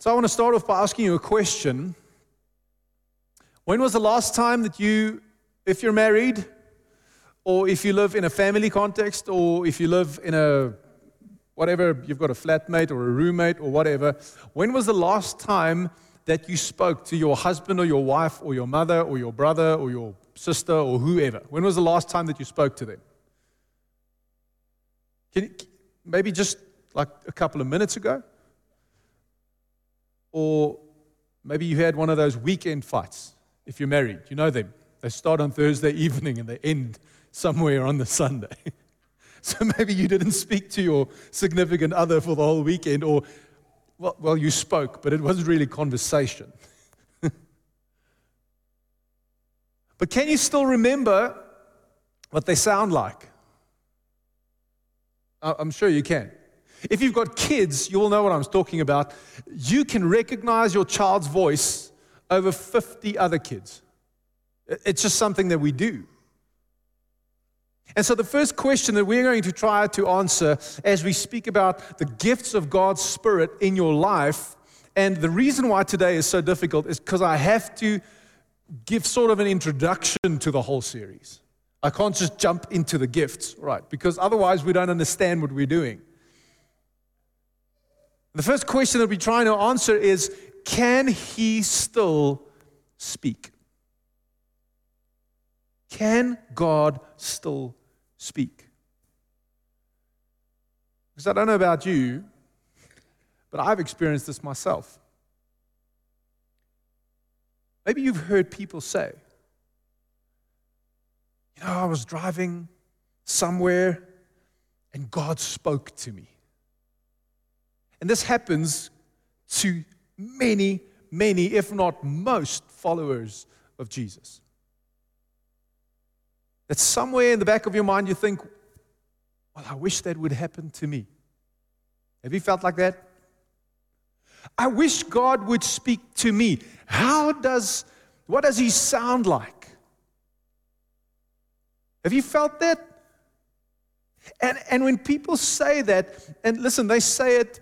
So I want to start off by asking you a question. When was the last time that you, if you're married, or if you live in a family context, or if you live in a whatever, you've got a flatmate or a roommate or whatever, when was the last time that you spoke to your husband or your wife or your mother or your brother or your sister or whoever? When was the last time that you spoke to them? Can, maybe just like a couple of minutes ago? Or maybe you had one of those weekend fights if you're married. You know them. They start on Thursday evening and they end somewhere on the Sunday. so maybe you didn't speak to your significant other for the whole weekend, or, well, well you spoke, but it wasn't really conversation. but can you still remember what they sound like? I'm sure you can. If you've got kids, you will know what I'm talking about. You can recognize your child's voice over 50 other kids. It's just something that we do. And so, the first question that we're going to try to answer as we speak about the gifts of God's Spirit in your life, and the reason why today is so difficult is because I have to give sort of an introduction to the whole series. I can't just jump into the gifts, right? Because otherwise, we don't understand what we're doing. The first question that we're trying to answer is can he still speak? Can God still speak? Because I don't know about you, but I've experienced this myself. Maybe you've heard people say, you know, I was driving somewhere and God spoke to me. And this happens to many, many, if not most, followers of Jesus. That somewhere in the back of your mind you think, well, I wish that would happen to me. Have you felt like that? I wish God would speak to me. How does, what does he sound like? Have you felt that? And, and when people say that, and listen, they say it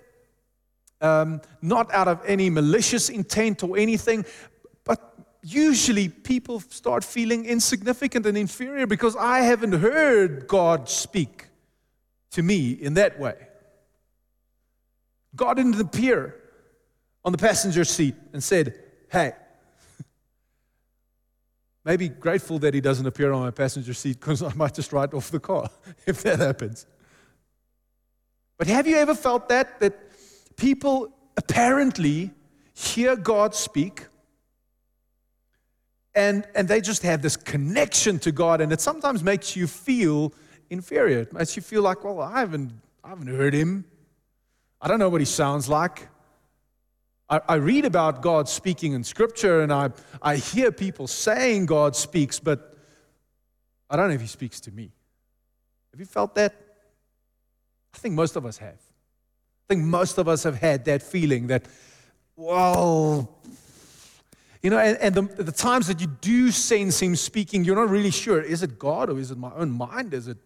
um, not out of any malicious intent or anything, but usually people start feeling insignificant and inferior because I haven't heard God speak to me in that way. God didn't appear on the passenger seat and said, Hey, maybe grateful that he doesn't appear on my passenger seat because I might just ride off the car if that happens. But have you ever felt that? That people apparently hear God speak and, and they just have this connection to God, and it sometimes makes you feel inferior. It makes you feel like, well, I haven't, I haven't heard him. I don't know what he sounds like. I, I read about God speaking in Scripture, and I, I hear people saying God speaks, but I don't know if he speaks to me. Have you felt that? I think most of us have. I think most of us have had that feeling that, well, you know, and, and the, the, times that you do sense him speaking, you're not really sure is it God or is it my own mind? Is it,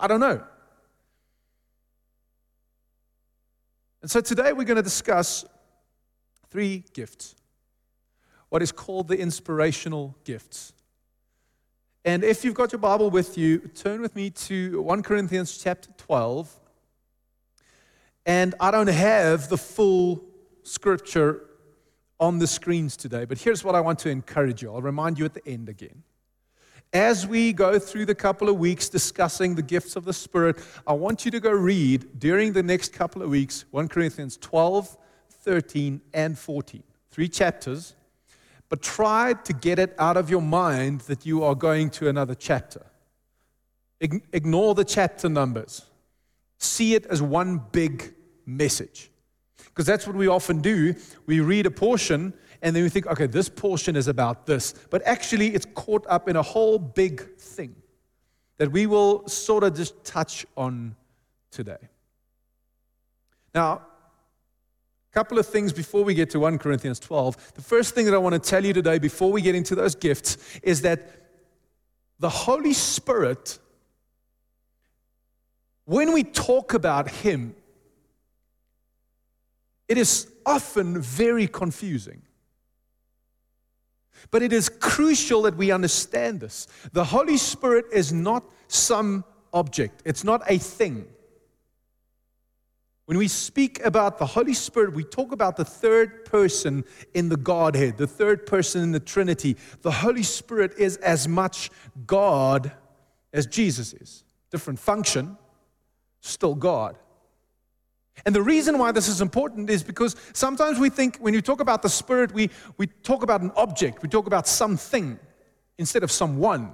I don't know. And so today we're going to discuss three gifts what is called the inspirational gifts. And if you've got your Bible with you, turn with me to 1 Corinthians chapter 12. And I don't have the full scripture on the screens today, but here's what I want to encourage you. I'll remind you at the end again. As we go through the couple of weeks discussing the gifts of the Spirit, I want you to go read during the next couple of weeks 1 Corinthians 12, 13, and 14. Three chapters, but try to get it out of your mind that you are going to another chapter. Ignore the chapter numbers, see it as one big message. Because that's what we often do. We read a portion and then we think, okay, this portion is about this. But actually, it's caught up in a whole big thing that we will sort of just touch on today. Now, a couple of things before we get to 1 Corinthians 12. The first thing that I want to tell you today before we get into those gifts is that the Holy Spirit, when we talk about Him, it is often very confusing. But it is crucial that we understand this. The Holy Spirit is not some object, it's not a thing. When we speak about the Holy Spirit, we talk about the third person in the Godhead, the third person in the Trinity. The Holy Spirit is as much God as Jesus is. Different function, still God. And the reason why this is important is because sometimes we think when you talk about the Spirit, we, we talk about an object, we talk about something instead of someone.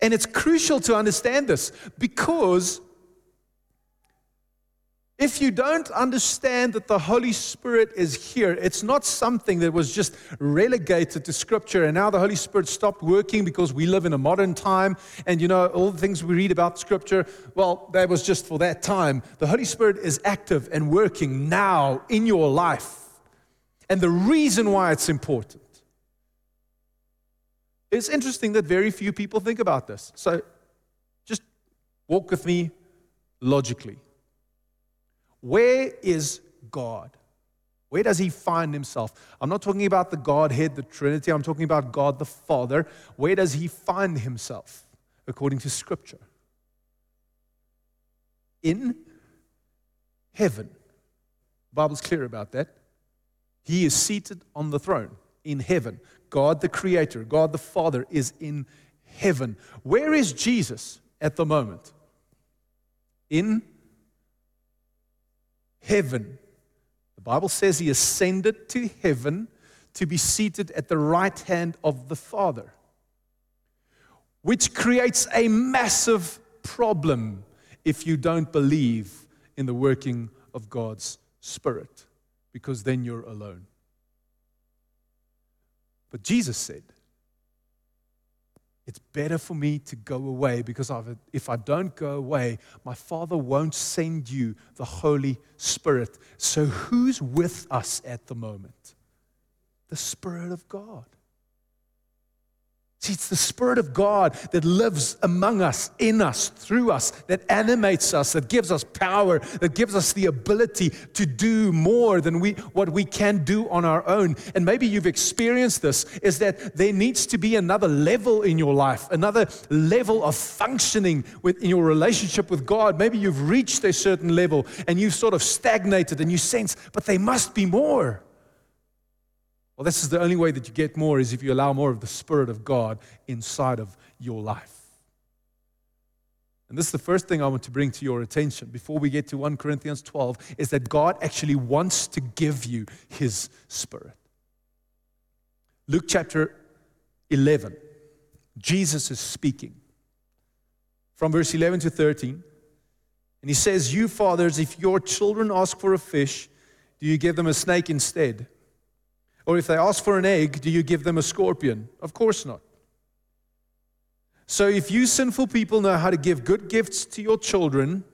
And it's crucial to understand this because if you don't understand that the Holy Spirit is here, it's not something that was just relegated to Scripture and now the Holy Spirit stopped working because we live in a modern time and you know, all the things we read about Scripture, well, that was just for that time. The Holy Spirit is active and working now in your life. And the reason why it's important. It's interesting that very few people think about this. So just walk with me logically. Where is God? Where does he find himself? I'm not talking about the Godhead, the Trinity. I'm talking about God the Father. Where does he find himself according to Scripture? In heaven. The Bible's clear about that. He is seated on the throne in heaven. God the Creator, God the Father is in heaven. Where is Jesus at the moment? In heaven. The Bible says he ascended to heaven to be seated at the right hand of the Father, which creates a massive problem if you don't believe in the working of God's Spirit, because then you're alone. But Jesus said, it's better for me to go away because if I don't go away, my Father won't send you the Holy Spirit. So, who's with us at the moment? The Spirit of God. See, it's the Spirit of God that lives among us, in us, through us, that animates us, that gives us power, that gives us the ability to do more than we, what we can do on our own. And maybe you've experienced this is that there needs to be another level in your life, another level of functioning with, in your relationship with God. Maybe you've reached a certain level and you've sort of stagnated and you sense, but there must be more. Well, this is the only way that you get more is if you allow more of the Spirit of God inside of your life. And this is the first thing I want to bring to your attention before we get to 1 Corinthians 12 is that God actually wants to give you His Spirit. Luke chapter 11, Jesus is speaking from verse 11 to 13. And he says, You fathers, if your children ask for a fish, do you give them a snake instead? Or if they ask for an egg, do you give them a scorpion? Of course not. So if you sinful people know how to give good gifts to your children,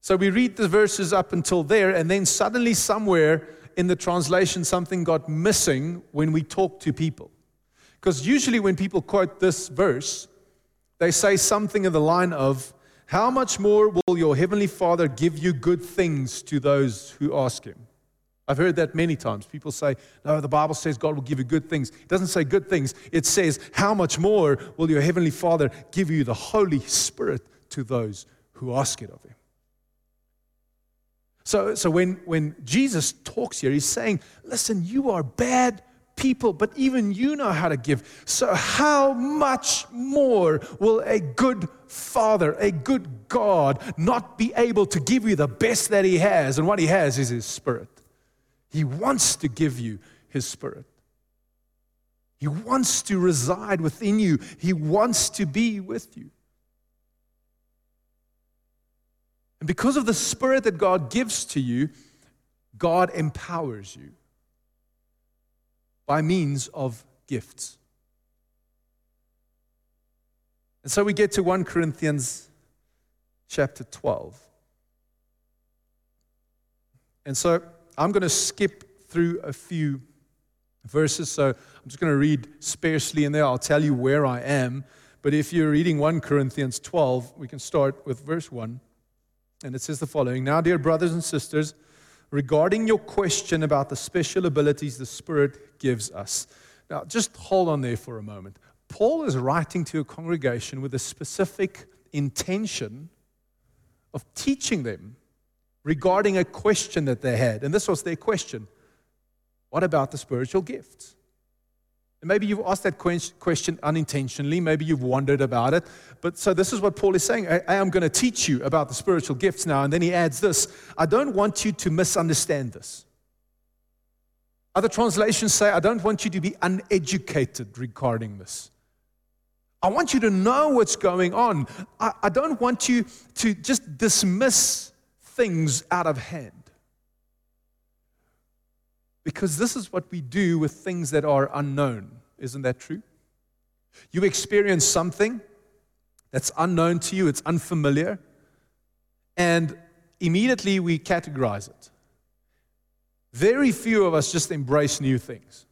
so we read the verses up until there, and then suddenly, somewhere in the translation, something got missing when we talk to people. Because usually, when people quote this verse, they say something in the line of, How much more will your heavenly Father give you good things to those who ask him? I've heard that many times. People say, No, the Bible says God will give you good things. It doesn't say good things, it says, How much more will your Heavenly Father give you the Holy Spirit to those who ask it of Him? So, so when, when Jesus talks here, He's saying, Listen, you are bad people, but even you know how to give. So, how much more will a good Father, a good God, not be able to give you the best that He has? And what He has is His Spirit. He wants to give you His Spirit. He wants to reside within you, He wants to be with you. And because of the Spirit that God gives to you, God empowers you by means of gifts. And so we get to 1 Corinthians chapter 12. And so I'm going to skip through a few verses, so I'm just going to read sparsely in there. I'll tell you where I am. But if you're reading 1 Corinthians 12, we can start with verse 1. And it says the following Now, dear brothers and sisters, regarding your question about the special abilities the Spirit gives us. Now, just hold on there for a moment. Paul is writing to a congregation with a specific intention of teaching them regarding a question that they had. And this was their question What about the spiritual gifts? And maybe you've asked that question unintentionally. Maybe you've wondered about it. But so this is what Paul is saying. I, I am going to teach you about the spiritual gifts now. And then he adds this I don't want you to misunderstand this. Other translations say, I don't want you to be uneducated regarding this. I want you to know what's going on. I, I don't want you to just dismiss things out of hand. Because this is what we do with things that are unknown. Isn't that true? You experience something that's unknown to you, it's unfamiliar, and immediately we categorize it. Very few of us just embrace new things.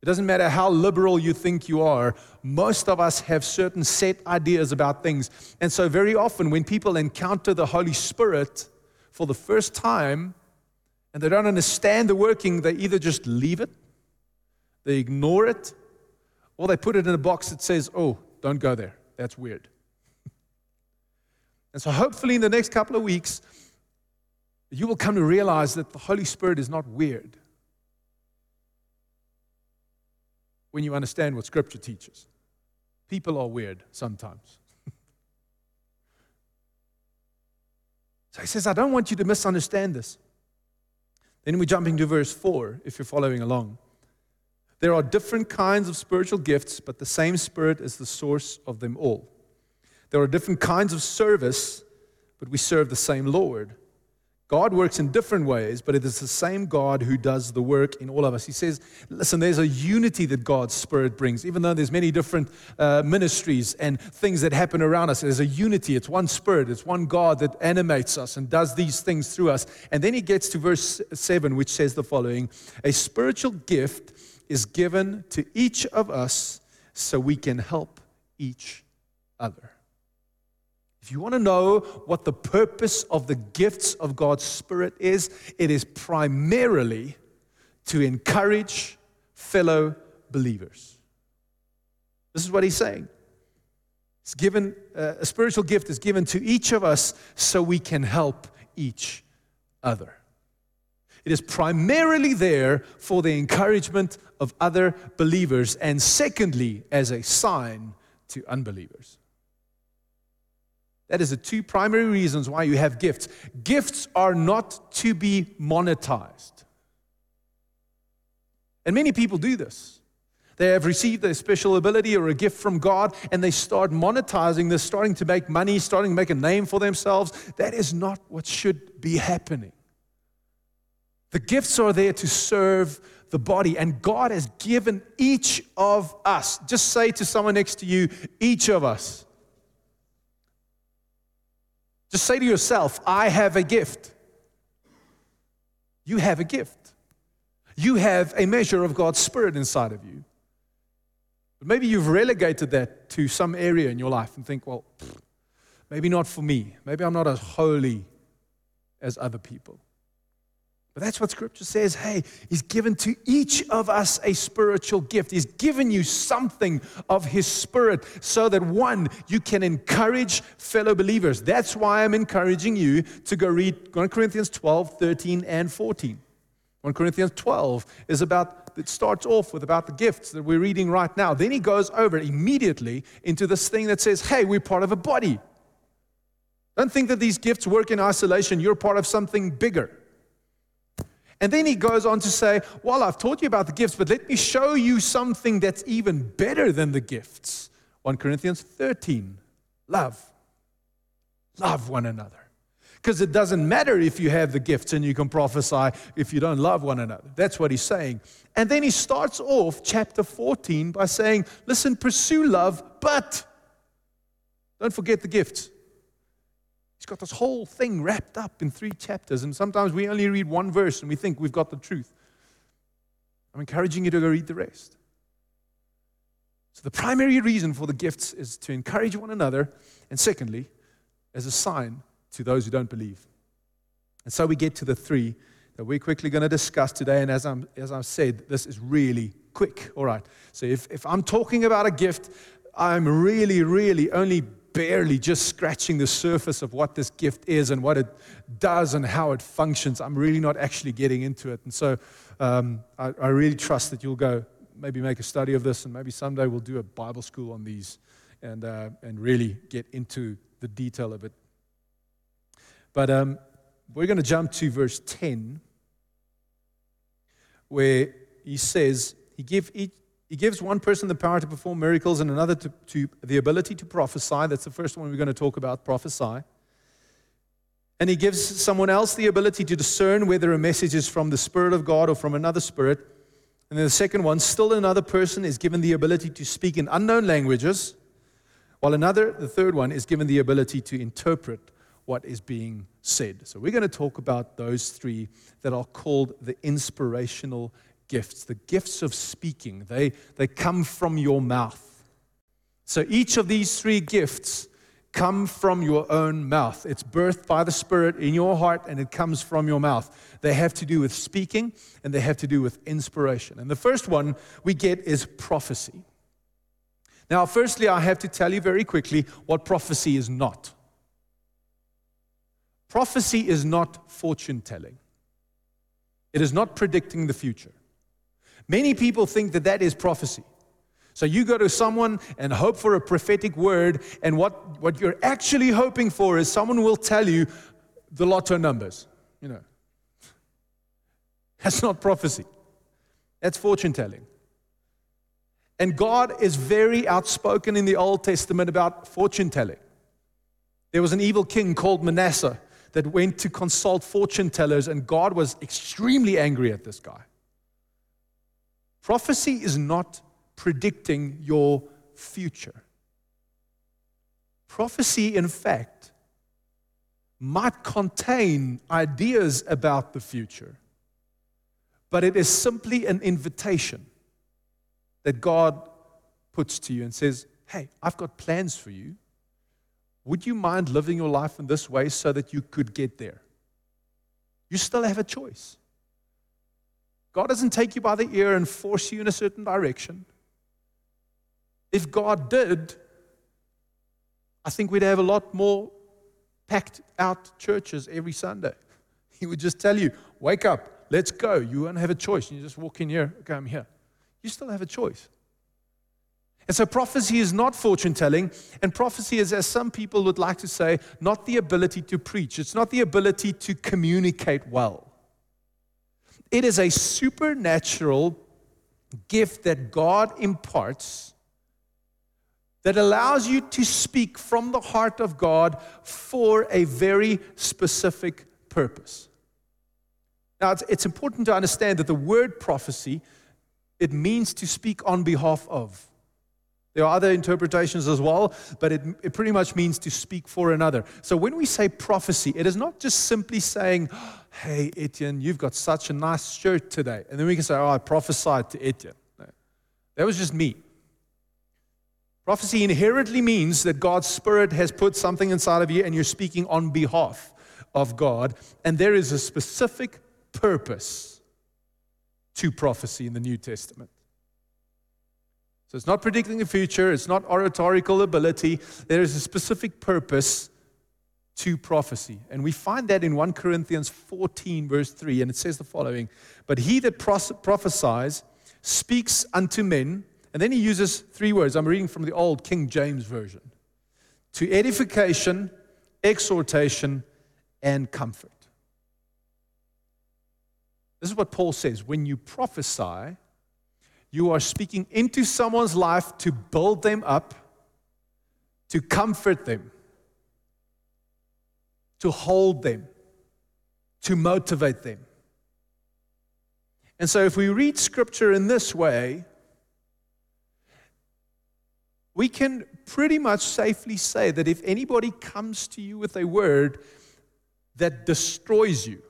It doesn't matter how liberal you think you are, most of us have certain set ideas about things. And so, very often, when people encounter the Holy Spirit for the first time and they don't understand the working, they either just leave it, they ignore it, or they put it in a box that says, Oh, don't go there. That's weird. and so, hopefully, in the next couple of weeks, you will come to realize that the Holy Spirit is not weird when you understand what Scripture teaches. People are weird sometimes. So he says, I don't want you to misunderstand this. Then we jump into verse 4, if you're following along. There are different kinds of spiritual gifts, but the same Spirit is the source of them all. There are different kinds of service, but we serve the same Lord. God works in different ways, but it is the same God who does the work in all of us. He says, listen, there's a unity that God's Spirit brings. Even though there's many different uh, ministries and things that happen around us, there's a unity. It's one Spirit. It's one God that animates us and does these things through us. And then he gets to verse 7, which says the following A spiritual gift is given to each of us so we can help each other. If you want to know what the purpose of the gifts of God's Spirit is, it is primarily to encourage fellow believers. This is what he's saying. It's given, uh, a spiritual gift is given to each of us so we can help each other. It is primarily there for the encouragement of other believers, and secondly, as a sign to unbelievers. That is the two primary reasons why you have gifts. Gifts are not to be monetized. And many people do this. They have received a special ability or a gift from God and they start monetizing this, starting to make money, starting to make a name for themselves. That is not what should be happening. The gifts are there to serve the body, and God has given each of us. Just say to someone next to you, each of us. Just say to yourself, I have a gift. You have a gift. You have a measure of God's Spirit inside of you. But maybe you've relegated that to some area in your life and think, well, maybe not for me. Maybe I'm not as holy as other people. But that's what Scripture says. Hey, He's given to each of us a spiritual gift. He's given you something of His Spirit so that one, you can encourage fellow believers. That's why I'm encouraging you to go read 1 Corinthians 12, 13, and 14. 1 Corinthians 12 is about, it starts off with about the gifts that we're reading right now. Then he goes over immediately into this thing that says, hey, we're part of a body. Don't think that these gifts work in isolation. You're part of something bigger. And then he goes on to say, Well, I've taught you about the gifts, but let me show you something that's even better than the gifts. 1 Corinthians 13 love. Love one another. Because it doesn't matter if you have the gifts and you can prophesy if you don't love one another. That's what he's saying. And then he starts off chapter 14 by saying, Listen, pursue love, but don't forget the gifts. He's got this whole thing wrapped up in three chapters, and sometimes we only read one verse and we think we've got the truth. I'm encouraging you to go read the rest. So, the primary reason for the gifts is to encourage one another, and secondly, as a sign to those who don't believe. And so we get to the three that we're quickly going to discuss today. And as, I'm, as I've said, this is really quick. All right. So if, if I'm talking about a gift, I'm really, really only barely just scratching the surface of what this gift is and what it does and how it functions. I'm really not actually getting into it. And so um, I, I really trust that you'll go maybe make a study of this and maybe someday we'll do a Bible school on these and, uh, and really get into the detail of it. But um, we're going to jump to verse 10 where he says, he, give each, he gives one person the power to perform miracles and another to, to the ability to prophesy. That's the first one we're going to talk about prophesy. And he gives someone else the ability to discern whether a message is from the Spirit of God or from another spirit. And then the second one, still another person is given the ability to speak in unknown languages, while another, the third one, is given the ability to interpret what is being said. So we're going to talk about those three that are called the inspirational gifts, the gifts of speaking. They, they come from your mouth. So each of these three gifts come from your own mouth. It's birthed by the Spirit in your heart and it comes from your mouth. They have to do with speaking and they have to do with inspiration. And the first one we get is prophecy. Now, firstly, I have to tell you very quickly what prophecy is not. Prophecy is not fortune telling, it is not predicting the future. Many people think that that is prophecy. So you go to someone and hope for a prophetic word, and what, what you're actually hoping for is someone will tell you the lotto numbers. You know, that's not prophecy, that's fortune telling. And God is very outspoken in the Old Testament about fortune telling. There was an evil king called Manasseh that went to consult fortune tellers, and God was extremely angry at this guy. Prophecy is not predicting your future. Prophecy, in fact, might contain ideas about the future, but it is simply an invitation that God puts to you and says, Hey, I've got plans for you. Would you mind living your life in this way so that you could get there? You still have a choice. God doesn't take you by the ear and force you in a certain direction. If God did, I think we'd have a lot more packed out churches every Sunday. He would just tell you, wake up, let's go. You won't have a choice. You just walk in here, okay, I'm here. You still have a choice. And so prophecy is not fortune telling, and prophecy is, as some people would like to say, not the ability to preach. It's not the ability to communicate well. It is a supernatural gift that God imparts that allows you to speak from the heart of God for a very specific purpose. Now, it's, it's important to understand that the word prophecy, it means to speak on behalf of. There are other interpretations as well, but it, it pretty much means to speak for another. So when we say prophecy, it is not just simply saying, Hey, Etienne, you've got such a nice shirt today. And then we can say, Oh, I prophesied to Etienne. No, that was just me. Prophecy inherently means that God's Spirit has put something inside of you and you're speaking on behalf of God. And there is a specific purpose to prophecy in the New Testament. So it's not predicting the future, it's not oratorical ability. There is a specific purpose to prophecy. And we find that in 1 Corinthians 14, verse 3, and it says the following But he that prophesies speaks unto men, and then he uses three words. I'm reading from the old King James Version to edification, exhortation, and comfort. This is what Paul says when you prophesy, you are speaking into someone's life to build them up, to comfort them, to hold them, to motivate them. And so, if we read scripture in this way, we can pretty much safely say that if anybody comes to you with a word that destroys you,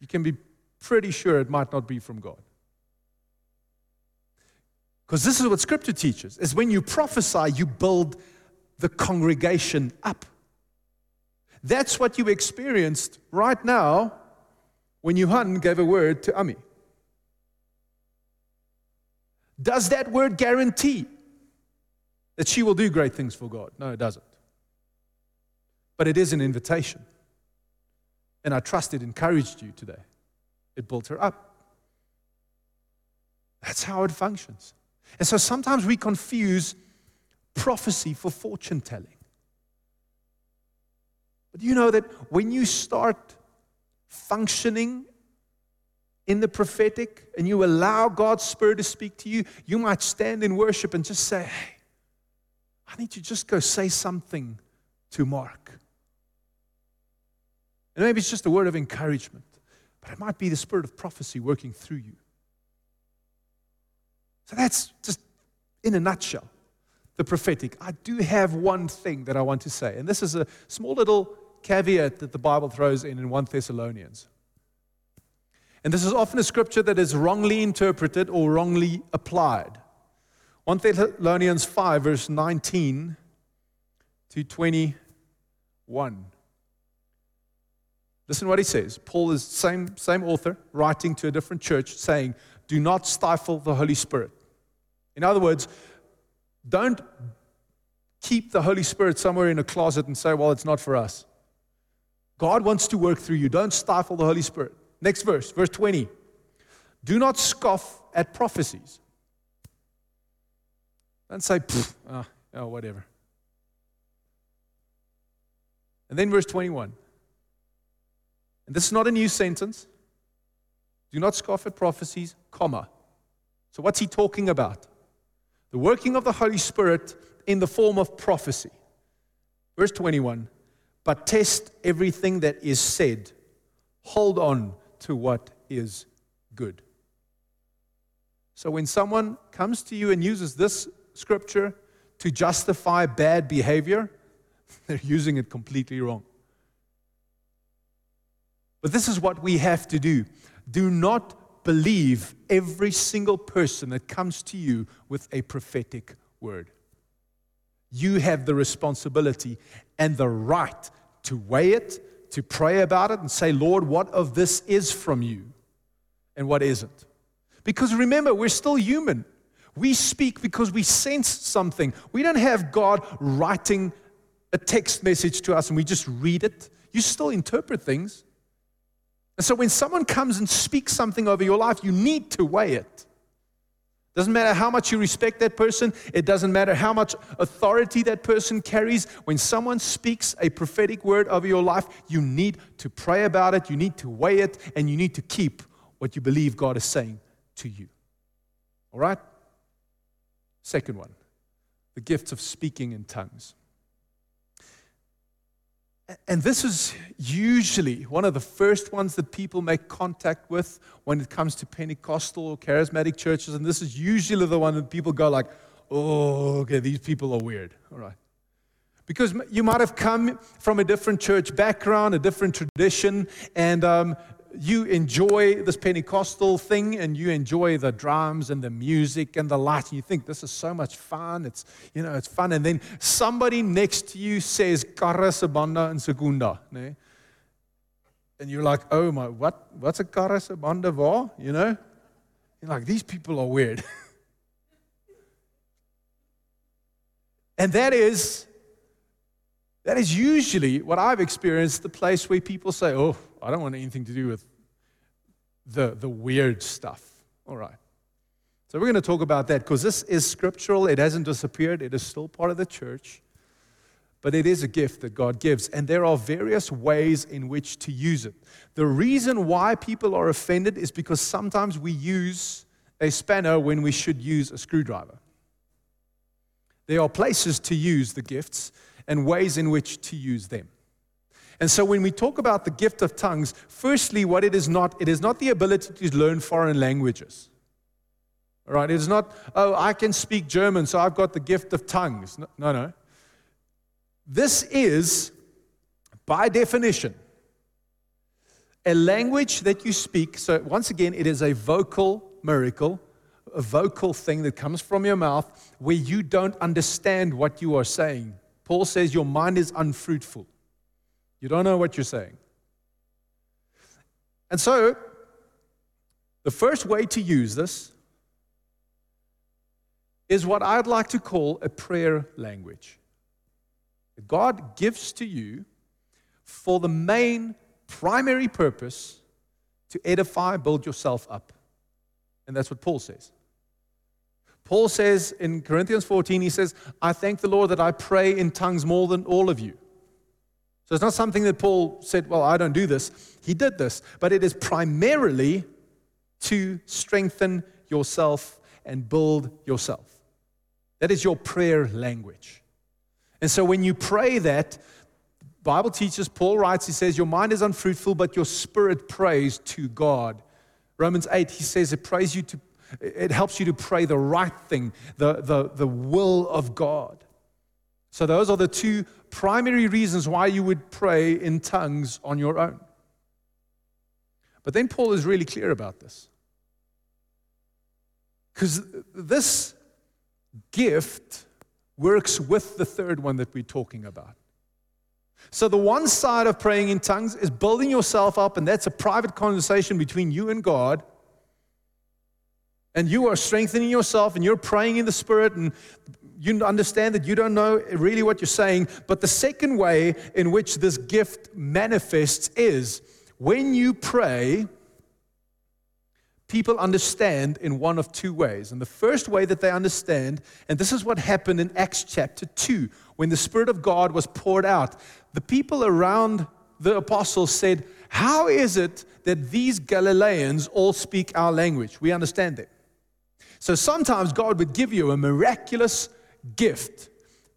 you can be pretty sure it might not be from God. Because this is what scripture teaches is when you prophesy, you build the congregation up. That's what you experienced right now when Johan gave a word to Ami. Does that word guarantee that she will do great things for God? No, it doesn't. But it is an invitation. And I trust it encouraged you today. It built her up. That's how it functions. And so sometimes we confuse prophecy for fortune telling. But you know that when you start functioning in the prophetic and you allow God's Spirit to speak to you, you might stand in worship and just say, Hey, I need to just go say something to Mark. And maybe it's just a word of encouragement, but it might be the spirit of prophecy working through you. So that's just in a nutshell the prophetic. I do have one thing that I want to say, and this is a small little caveat that the Bible throws in in 1 Thessalonians. And this is often a scripture that is wrongly interpreted or wrongly applied. 1 Thessalonians 5, verse 19 to 21. Listen what he says. Paul is same same author writing to a different church saying, "Do not stifle the Holy Spirit." In other words, don't keep the Holy Spirit somewhere in a closet and say, "Well, it's not for us." God wants to work through you. Don't stifle the Holy Spirit. Next verse, verse 20. Do not scoff at prophecies. Don't say, oh, oh, whatever. And then verse 21. And this is not a new sentence. Do not scoff at prophecies, comma. So what's he talking about? The working of the Holy Spirit in the form of prophecy. Verse 21 but test everything that is said. Hold on to what is good. So when someone comes to you and uses this scripture to justify bad behavior, they're using it completely wrong. But this is what we have to do. Do not believe every single person that comes to you with a prophetic word. You have the responsibility and the right to weigh it, to pray about it, and say, Lord, what of this is from you and what isn't? Because remember, we're still human. We speak because we sense something. We don't have God writing a text message to us and we just read it. You still interpret things. And so when someone comes and speaks something over your life, you need to weigh it. Doesn't matter how much you respect that person, it doesn't matter how much authority that person carries. When someone speaks a prophetic word over your life, you need to pray about it, you need to weigh it, and you need to keep what you believe God is saying to you. All right? Second one the gifts of speaking in tongues. And this is usually one of the first ones that people make contact with when it comes to Pentecostal or charismatic churches. And this is usually the one that people go like, oh, okay, these people are weird. All right. Because you might have come from a different church background, a different tradition, and um, you enjoy this Pentecostal thing and you enjoy the drums and the music and the light, and you think this is so much fun. It's, you know, it's fun. And then somebody next to you says, Karra Sabanda and Segunda. And you're like, oh my, what, what's a Karra Sabanda war? You know? You're like, these people are weird. and that is, that is usually what I've experienced the place where people say, oh, I don't want anything to do with the, the weird stuff. All right. So we're going to talk about that because this is scriptural. It hasn't disappeared, it is still part of the church. But it is a gift that God gives, and there are various ways in which to use it. The reason why people are offended is because sometimes we use a spanner when we should use a screwdriver. There are places to use the gifts and ways in which to use them. And so when we talk about the gift of tongues, firstly, what it is not, it is not the ability to learn foreign languages. All right, it is not, oh, I can speak German, so I've got the gift of tongues. No, no. no. This is, by definition, a language that you speak. So, once again, it is a vocal miracle, a vocal thing that comes from your mouth where you don't understand what you are saying. Paul says your mind is unfruitful. You don't know what you're saying. And so, the first way to use this is what I'd like to call a prayer language. God gives to you for the main primary purpose to edify, build yourself up. And that's what Paul says. Paul says in Corinthians 14, he says, I thank the Lord that I pray in tongues more than all of you. So it's not something that Paul said, Well, I don't do this. He did this, but it is primarily to strengthen yourself and build yourself. That is your prayer language. And so when you pray that, Bible teaches, Paul writes, he says, Your mind is unfruitful, but your spirit prays to God. Romans 8, he says it prays you to it helps you to pray the right thing, the, the, the will of God. So those are the two primary reasons why you would pray in tongues on your own. But then Paul is really clear about this. Because this gift works with the third one that we're talking about. So, the one side of praying in tongues is building yourself up, and that's a private conversation between you and God. And you are strengthening yourself, and you're praying in the Spirit, and you understand that you don't know really what you're saying. But the second way in which this gift manifests is when you pray, people understand in one of two ways. And the first way that they understand, and this is what happened in Acts chapter 2, when the Spirit of God was poured out, the people around the apostles said, How is it that these Galileans all speak our language? We understand it. So sometimes God would give you a miraculous gift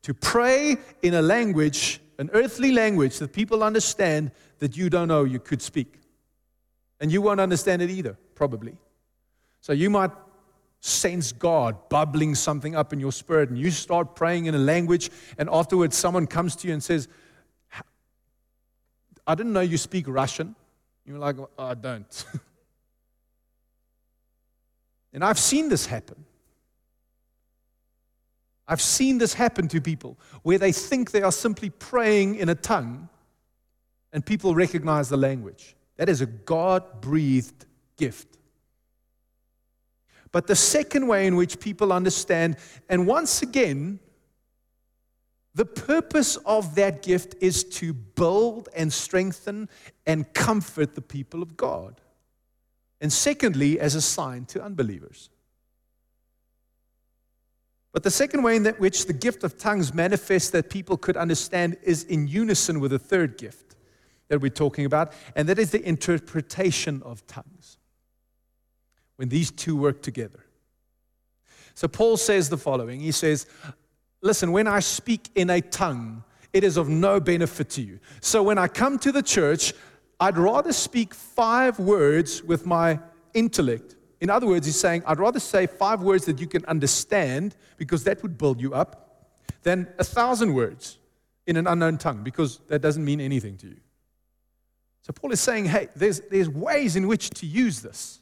to pray in a language, an earthly language that people understand that you don't know you could speak. And you won't understand it either, probably. So you might sense God bubbling something up in your spirit, and you start praying in a language, and afterwards someone comes to you and says, I didn't know you speak Russian. You're like, oh, I don't. and I've seen this happen. I've seen this happen to people where they think they are simply praying in a tongue and people recognize the language. That is a God breathed gift. But the second way in which people understand, and once again, the purpose of that gift is to build and strengthen and comfort the people of God. And secondly, as a sign to unbelievers. But the second way in which the gift of tongues manifests that people could understand is in unison with the third gift that we're talking about, and that is the interpretation of tongues. When these two work together. So Paul says the following He says, Listen, when I speak in a tongue, it is of no benefit to you. So when I come to the church, I'd rather speak five words with my intellect. In other words, he's saying, I'd rather say five words that you can understand because that would build you up than a thousand words in an unknown tongue because that doesn't mean anything to you. So Paul is saying, hey, there's, there's ways in which to use this.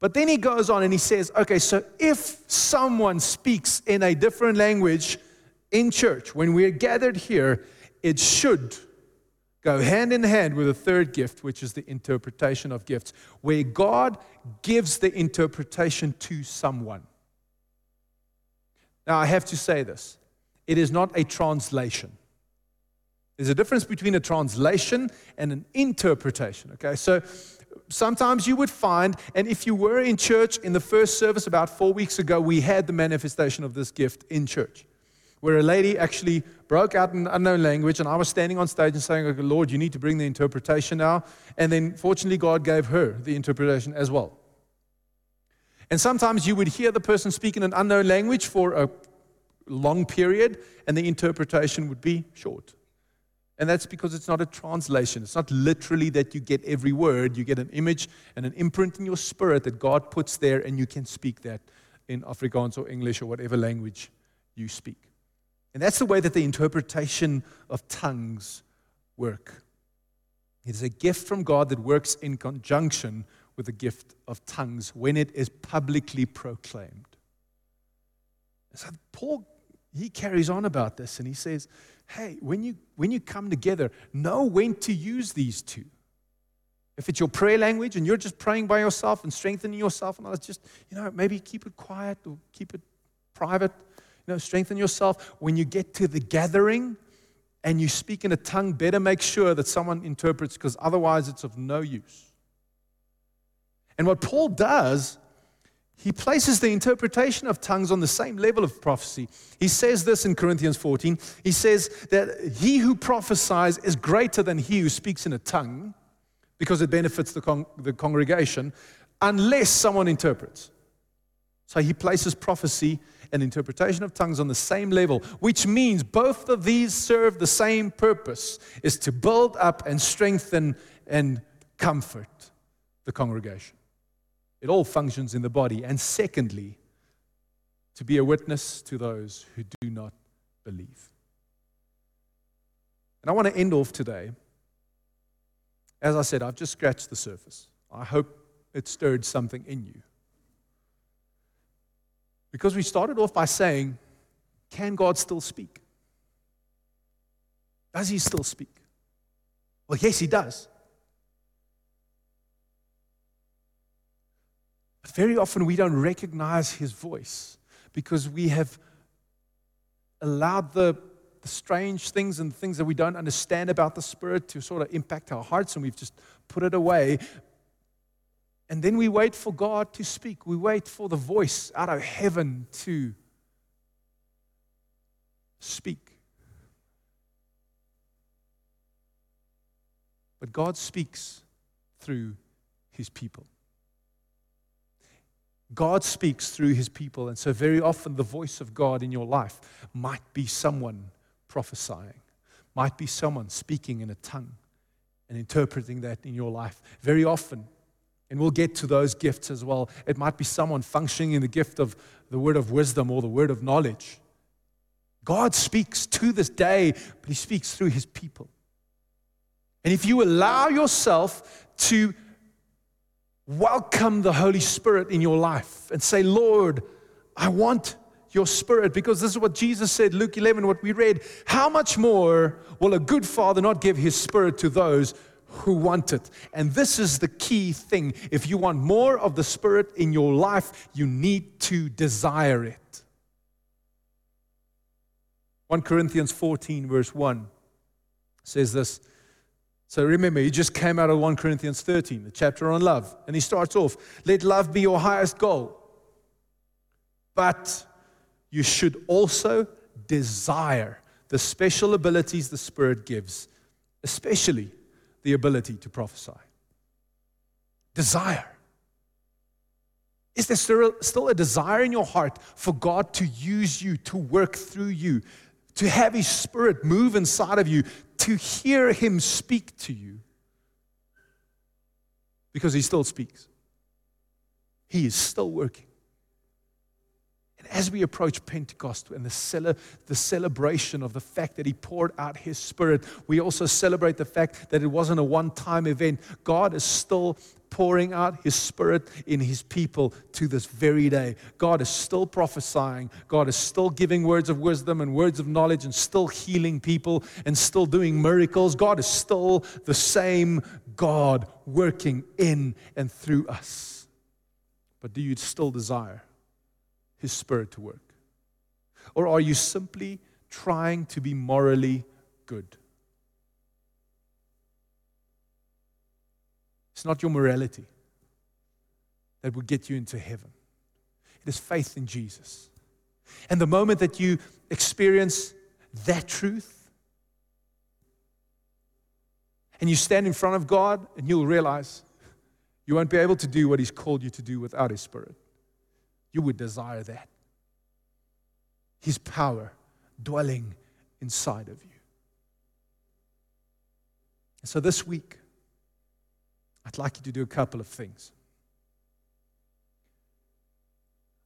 But then he goes on and he says, okay, so if someone speaks in a different language in church, when we're gathered here, it should go hand in hand with a third gift, which is the interpretation of gifts, where God gives the interpretation to someone. Now, I have to say this it is not a translation. There's a difference between a translation and an interpretation. Okay, so sometimes you would find, and if you were in church in the first service about four weeks ago, we had the manifestation of this gift in church, where a lady actually broke out in an unknown language, and I was standing on stage and saying, okay, Lord, you need to bring the interpretation now. And then fortunately, God gave her the interpretation as well. And sometimes you would hear the person speak in an unknown language for a long period, and the interpretation would be short. And that's because it's not a translation. It's not literally that you get every word. You get an image and an imprint in your spirit that God puts there, and you can speak that in Afrikaans or English or whatever language you speak. And that's the way that the interpretation of tongues work. It is a gift from God that works in conjunction with the gift of tongues when it is publicly proclaimed. So Paul, he carries on about this and he says, hey, when you, when you come together, know when to use these two. If it's your prayer language and you're just praying by yourself and strengthening yourself, and others, just, you know, maybe keep it quiet or keep it private. Know, strengthen yourself. When you get to the gathering and you speak in a tongue, better make sure that someone interprets because otherwise it's of no use. And what Paul does he places the interpretation of tongues on the same level of prophecy. He says this in Corinthians 14. He says that he who prophesies is greater than he who speaks in a tongue because it benefits the, con- the congregation, unless someone interprets. So he places prophecy and interpretation of tongues on the same level, which means both of these serve the same purpose is to build up and strengthen and comfort the congregation. It all functions in the body. And secondly, to be a witness to those who do not believe. And I want to end off today. As I said, I've just scratched the surface. I hope it stirred something in you. Because we started off by saying, can God still speak? Does he still speak? Well, yes, he does. But very often we don't recognize his voice because we have allowed the, the strange things and things that we don't understand about the Spirit to sort of impact our hearts and we've just put it away. And then we wait for God to speak. We wait for the voice out of heaven to speak. But God speaks through his people. God speaks through his people. And so, very often, the voice of God in your life might be someone prophesying, might be someone speaking in a tongue and interpreting that in your life. Very often, and we'll get to those gifts as well. It might be someone functioning in the gift of the word of wisdom or the word of knowledge. God speaks to this day, but he speaks through his people. And if you allow yourself to welcome the Holy Spirit in your life and say, Lord, I want your spirit because this is what Jesus said, Luke 11, what we read. How much more will a good father not give his spirit to those who want it? And this is the key thing. If you want more of the spirit in your life, you need to desire it. 1 Corinthians 14, verse 1 says this so remember, he just came out of 1 Corinthians 13, the chapter on love. And he starts off let love be your highest goal. But you should also desire the special abilities the Spirit gives, especially the ability to prophesy. Desire. Is there still a desire in your heart for God to use you, to work through you, to have His Spirit move inside of you, to hear Him speak to you because He still speaks. He is still working. As we approach Pentecost and the, cele- the celebration of the fact that He poured out His Spirit, we also celebrate the fact that it wasn't a one time event. God is still pouring out his spirit in his people to this very day. God is still prophesying. God is still giving words of wisdom and words of knowledge and still healing people and still doing miracles. God is still the same God working in and through us. But do you still desire his spirit to work? Or are you simply trying to be morally good? It's not your morality that will get you into heaven, it is faith in Jesus. And the moment that you experience that truth, and you stand in front of God, and you'll realize you won't be able to do what He's called you to do without His Spirit. You would desire that. His power dwelling inside of you. And so this week, I'd like you to do a couple of things.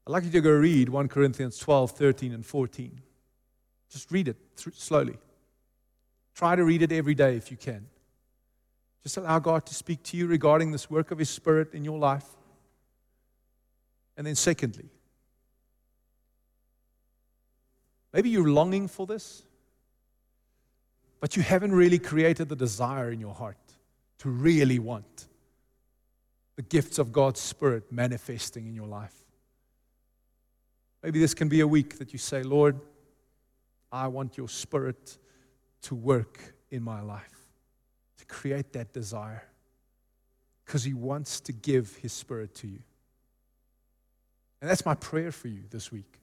I'd like you to go read 1 Corinthians 12, 13, and 14. Just read it slowly. Try to read it every day if you can. Just allow God to speak to you regarding this work of His Spirit in your life. And then, secondly, maybe you're longing for this. but you haven't really created the desire in your heart to really want the gifts of God's Spirit manifesting in your life. Maybe this can be a week that you say, Lord, I want your Spirit to work in my life, to create that desire, because He wants to give His Spirit to you. And that's my prayer for you this week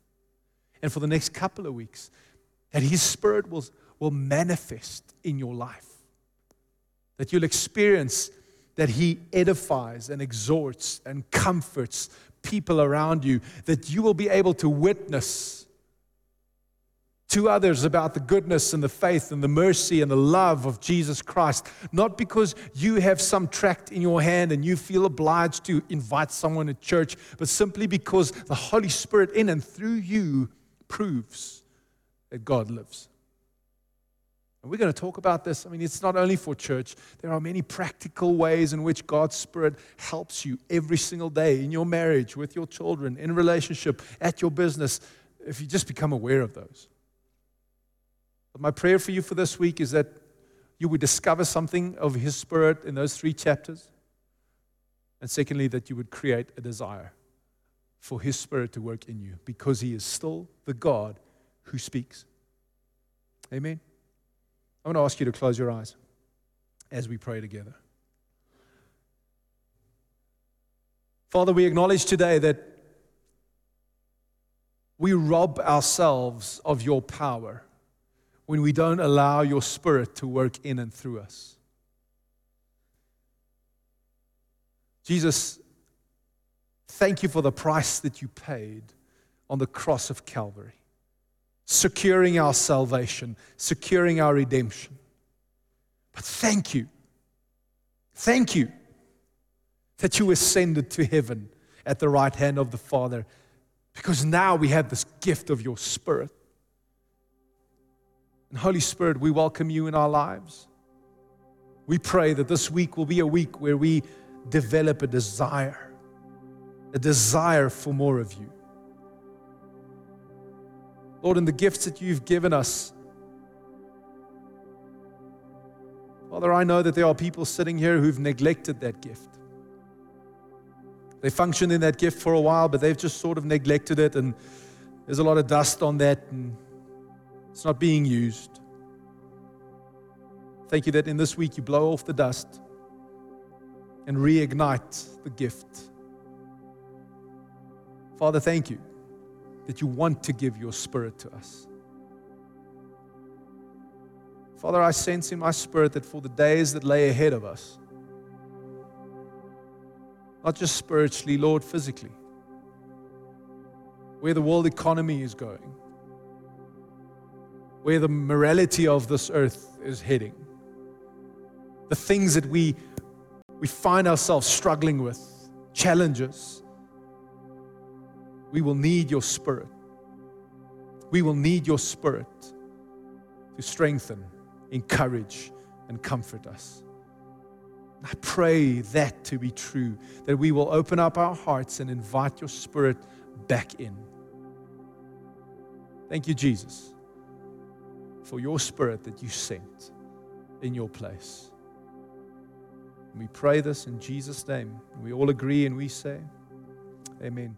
and for the next couple of weeks that His Spirit will, will manifest in your life, that you'll experience that He edifies and exhorts and comforts people around you, that you will be able to witness to others about the goodness and the faith and the mercy and the love of Jesus Christ, not because you have some tract in your hand and you feel obliged to invite someone to church, but simply because the Holy Spirit in and through you proves that God lives. And we're going to talk about this. I mean, it's not only for church, there are many practical ways in which God's Spirit helps you every single day in your marriage, with your children, in relationship, at your business, if you just become aware of those. But my prayer for you for this week is that you would discover something of His Spirit in those three chapters. And secondly, that you would create a desire for His Spirit to work in you because He is still the God who speaks. Amen. I want to ask you to close your eyes as we pray together. Father, we acknowledge today that we rob ourselves of your power when we don't allow your spirit to work in and through us. Jesus, thank you for the price that you paid on the cross of Calvary securing our salvation, securing our redemption. But thank you. Thank you that you ascended to heaven at the right hand of the Father because now we have this gift of your Spirit. And Holy Spirit, we welcome you in our lives. We pray that this week will be a week where we develop a desire, a desire for more of you. Lord, in the gifts that you've given us. Father, I know that there are people sitting here who've neglected that gift. They functioned in that gift for a while, but they've just sort of neglected it, and there's a lot of dust on that, and it's not being used. Thank you that in this week you blow off the dust and reignite the gift. Father, thank you that you want to give your spirit to us. Father, I sense in my spirit that for the days that lay ahead of us, not just spiritually, Lord, physically, where the world economy is going, where the morality of this earth is heading, the things that we, we find ourselves struggling with, challenges, we will need your spirit. We will need your spirit to strengthen, encourage, and comfort us. I pray that to be true, that we will open up our hearts and invite your spirit back in. Thank you, Jesus, for your spirit that you sent in your place. we pray this in Jesus' name. We all agree and we say, Amen.